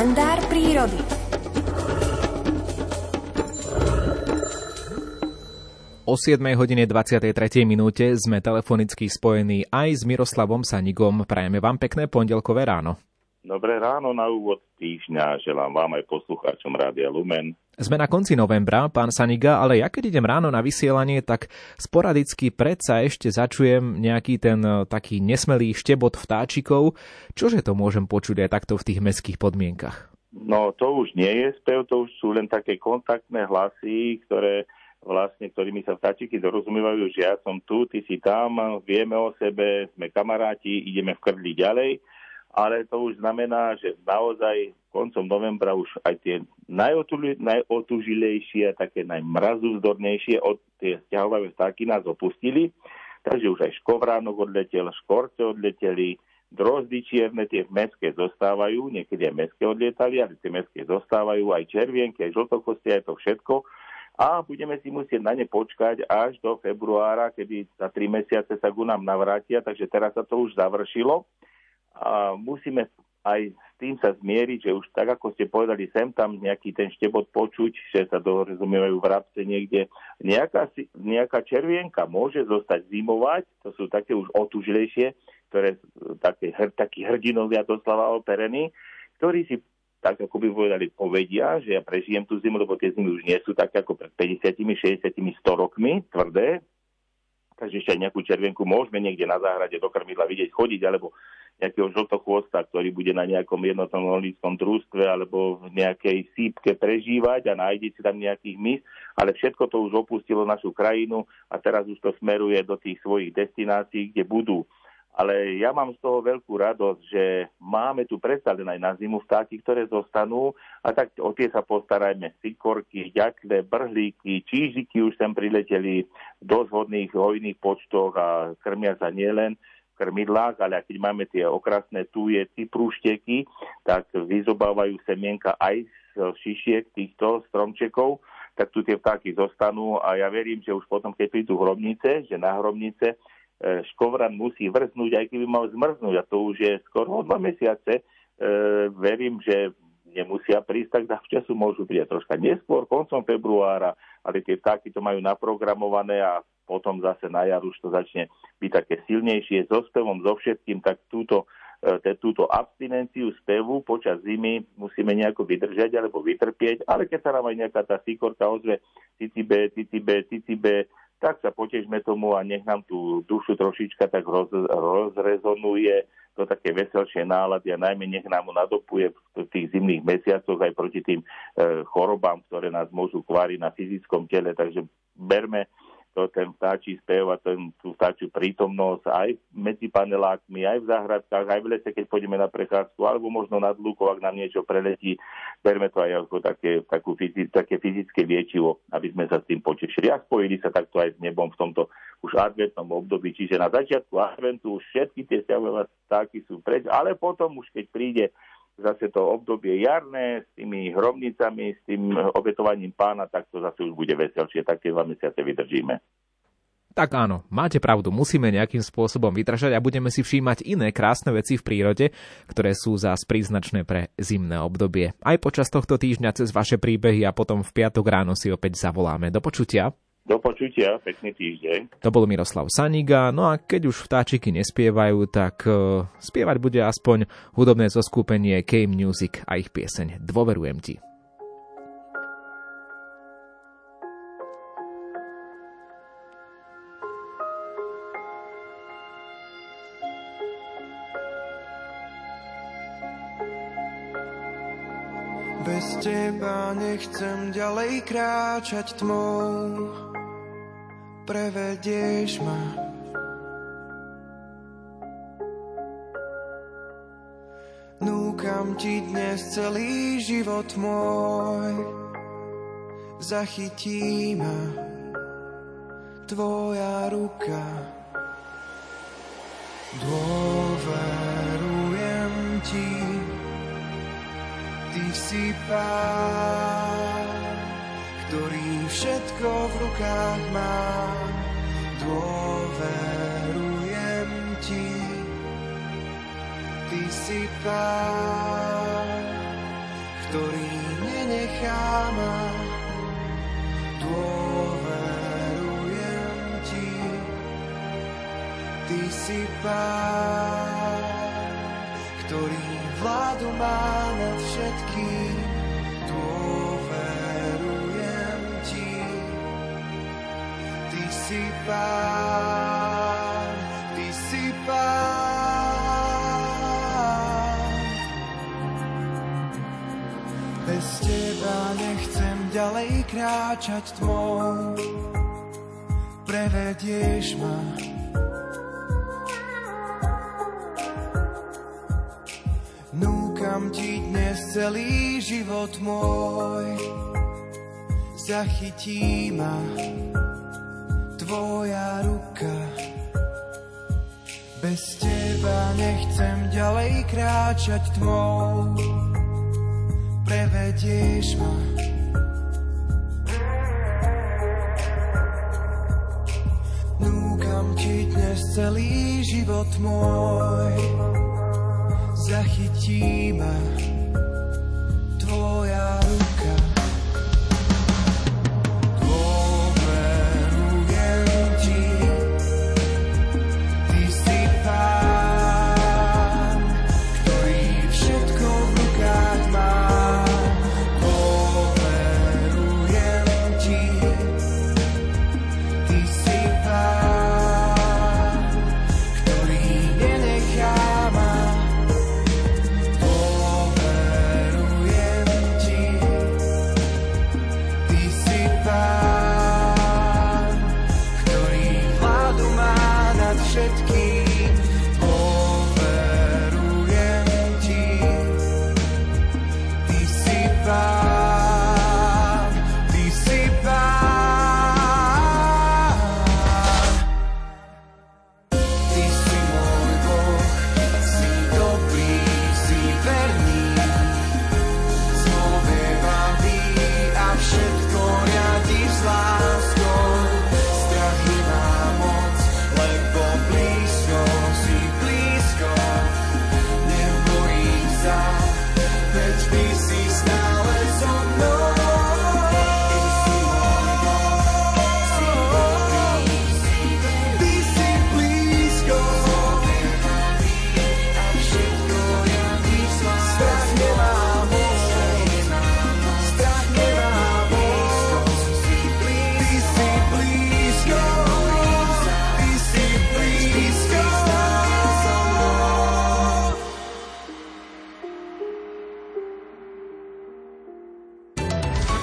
kalendár prírody. O 7 hodine 23. minúte sme telefonicky spojení aj s Miroslavom Sanigom. Prajeme vám pekné pondelkové ráno. Dobré ráno na úvod týždňa. Želám vám aj poslucháčom Rádia Lumen. Sme na konci novembra, pán Saniga, ale ja keď idem ráno na vysielanie, tak sporadicky predsa ešte začujem nejaký ten e, taký nesmelý štebot vtáčikov. Čože to môžem počuť aj takto v tých mestských podmienkach? No to už nie je spev, to už sú len také kontaktné hlasy, ktoré vlastne, ktorými sa vtáčiky dorozumievajú, že ja som tu, ty si tam, vieme o sebe, sme kamaráti, ideme v krdli ďalej ale to už znamená, že naozaj koncom novembra už aj tie najotužilejšie, také najmrazúzdornejšie od tie stiahovavé vtáky nás opustili. Takže už aj škovránok odletel, škorce odleteli, drozdy čierne, tie mestské zostávajú, niekedy aj mestské odlietali, ale tie mestské zostávajú, aj červienky, aj žltokostie, aj to všetko. A budeme si musieť na ne počkať až do februára, kedy za tri mesiace sa ku nám navrátia, takže teraz sa to už završilo a musíme aj s tým sa zmieriť, že už tak, ako ste povedali, sem tam nejaký ten štebot počuť, že sa dorozumievajú vrabce niekde. Nejaká, nejaká červienka môže zostať zimovať, to sú také už otužilejšie, ktoré také, takí hrdinovia doslova operení, ktorí si tak ako by povedali, povedia, že ja prežijem tú zimu, lebo tie zimy už nie sú také ako pred 50, 60, 100 rokmi, tvrdé, takže ešte aj nejakú červenku môžeme niekde na záhrade do krmidla vidieť chodiť, alebo nejakého žltochvosta, ktorý bude na nejakom jednotnom rolníckom družstve alebo v nejakej sípke prežívať a nájde si tam nejakých mis, ale všetko to už opustilo našu krajinu a teraz už to smeruje do tých svojich destinácií, kde budú. Ale ja mám z toho veľkú radosť, že máme tu predsa len aj na zimu vtáky, ktoré zostanú a tak o tie sa postarajme. Sikorky, ďakle, brhlíky, čížiky už sem prileteli v dosť hodných hojných počtoch a krmia sa nielen krmidlách, ale keď máme tie okrasné tuje cyprúšteky, tak vyzobávajú semienka aj z šišiek týchto stromčekov, tak tu tie vtáky zostanú a ja verím, že už potom, keď prídu hrobnice, že na hrobnice e, škovran musí vrznúť, aj keby mal zmrznúť a to už je skoro o dva mesiace. E, verím, že nemusia prísť, tak času môžu prísť troška neskôr, koncom februára, ale tie vtáky to majú naprogramované a potom zase na jar už to začne byť také silnejšie so spevom, so všetkým, tak túto, e, túto abstinenciu spevu počas zimy musíme nejako vydržať alebo vytrpieť, ale keď sa nám aj nejaká tá síkorka ozve cicibe, cicibe, cicibe, tak sa potežme tomu a nech nám tú dušu trošička tak roz, rozrezonuje do také veselšie nálady a najmä nech nám nadopuje v tých zimných mesiacoch aj proti tým e, chorobám, ktoré nás môžu kváriť na fyzickom tele. Takže berme to, ten vtáčí spev a ten, tú vtáčiu prítomnosť aj medzi panelákmi, aj v záhradkách, aj v lese, keď pôjdeme na prechádzku, alebo možno nad lúkou, ak nám niečo preletí, berme to aj ako také, takú, také fyzické liečivo, aby sme sa s tým potešili. A spojili sa takto aj s nebom v tomto už adventnom období. Čiže na začiatku adventu už všetky tie stiahové vtáky sú preč, ale potom už keď príde zase to obdobie jarné s tými hrobnicami, s tým obetovaním pána, tak to zase už bude veselšie, tak tie dva mesiace vydržíme. Tak áno, máte pravdu, musíme nejakým spôsobom vydržať a budeme si všímať iné krásne veci v prírode, ktoré sú zás príznačné pre zimné obdobie. Aj počas tohto týždňa cez vaše príbehy a potom v piatok ráno si opäť zavoláme. Do počutia. Do počutia, pekný týždeň. To bol Miroslav Saniga, no a keď už vtáčiky nespievajú, tak uh, spievať bude aspoň hudobné zoskupenie K-Music a ich pieseň Dôverujem ti. Bez teba nechcem ďalej kráčať tmou prevedieš ma. Núkam ti dnes celý život môj, zachytí ma tvoja ruka. Dôverujem ti, ty si pán ktorý všetko v rukách má. Dôverujem ti, ty si pán, ktorý nenechá ma. Dôverujem ti, ty si pán, ktorý vládu má nad všetkým. Si pán, ty si pán. Bez teba nechcem ďalej kráčať tmou, prevedieš ma. Núkam ti dnes celý život môj, zachytí ma tvoja ruka. Bez teba nechcem ďalej kráčať tmou, prevedieš ma. Núkam ti dnes celý život môj, zachytí ma.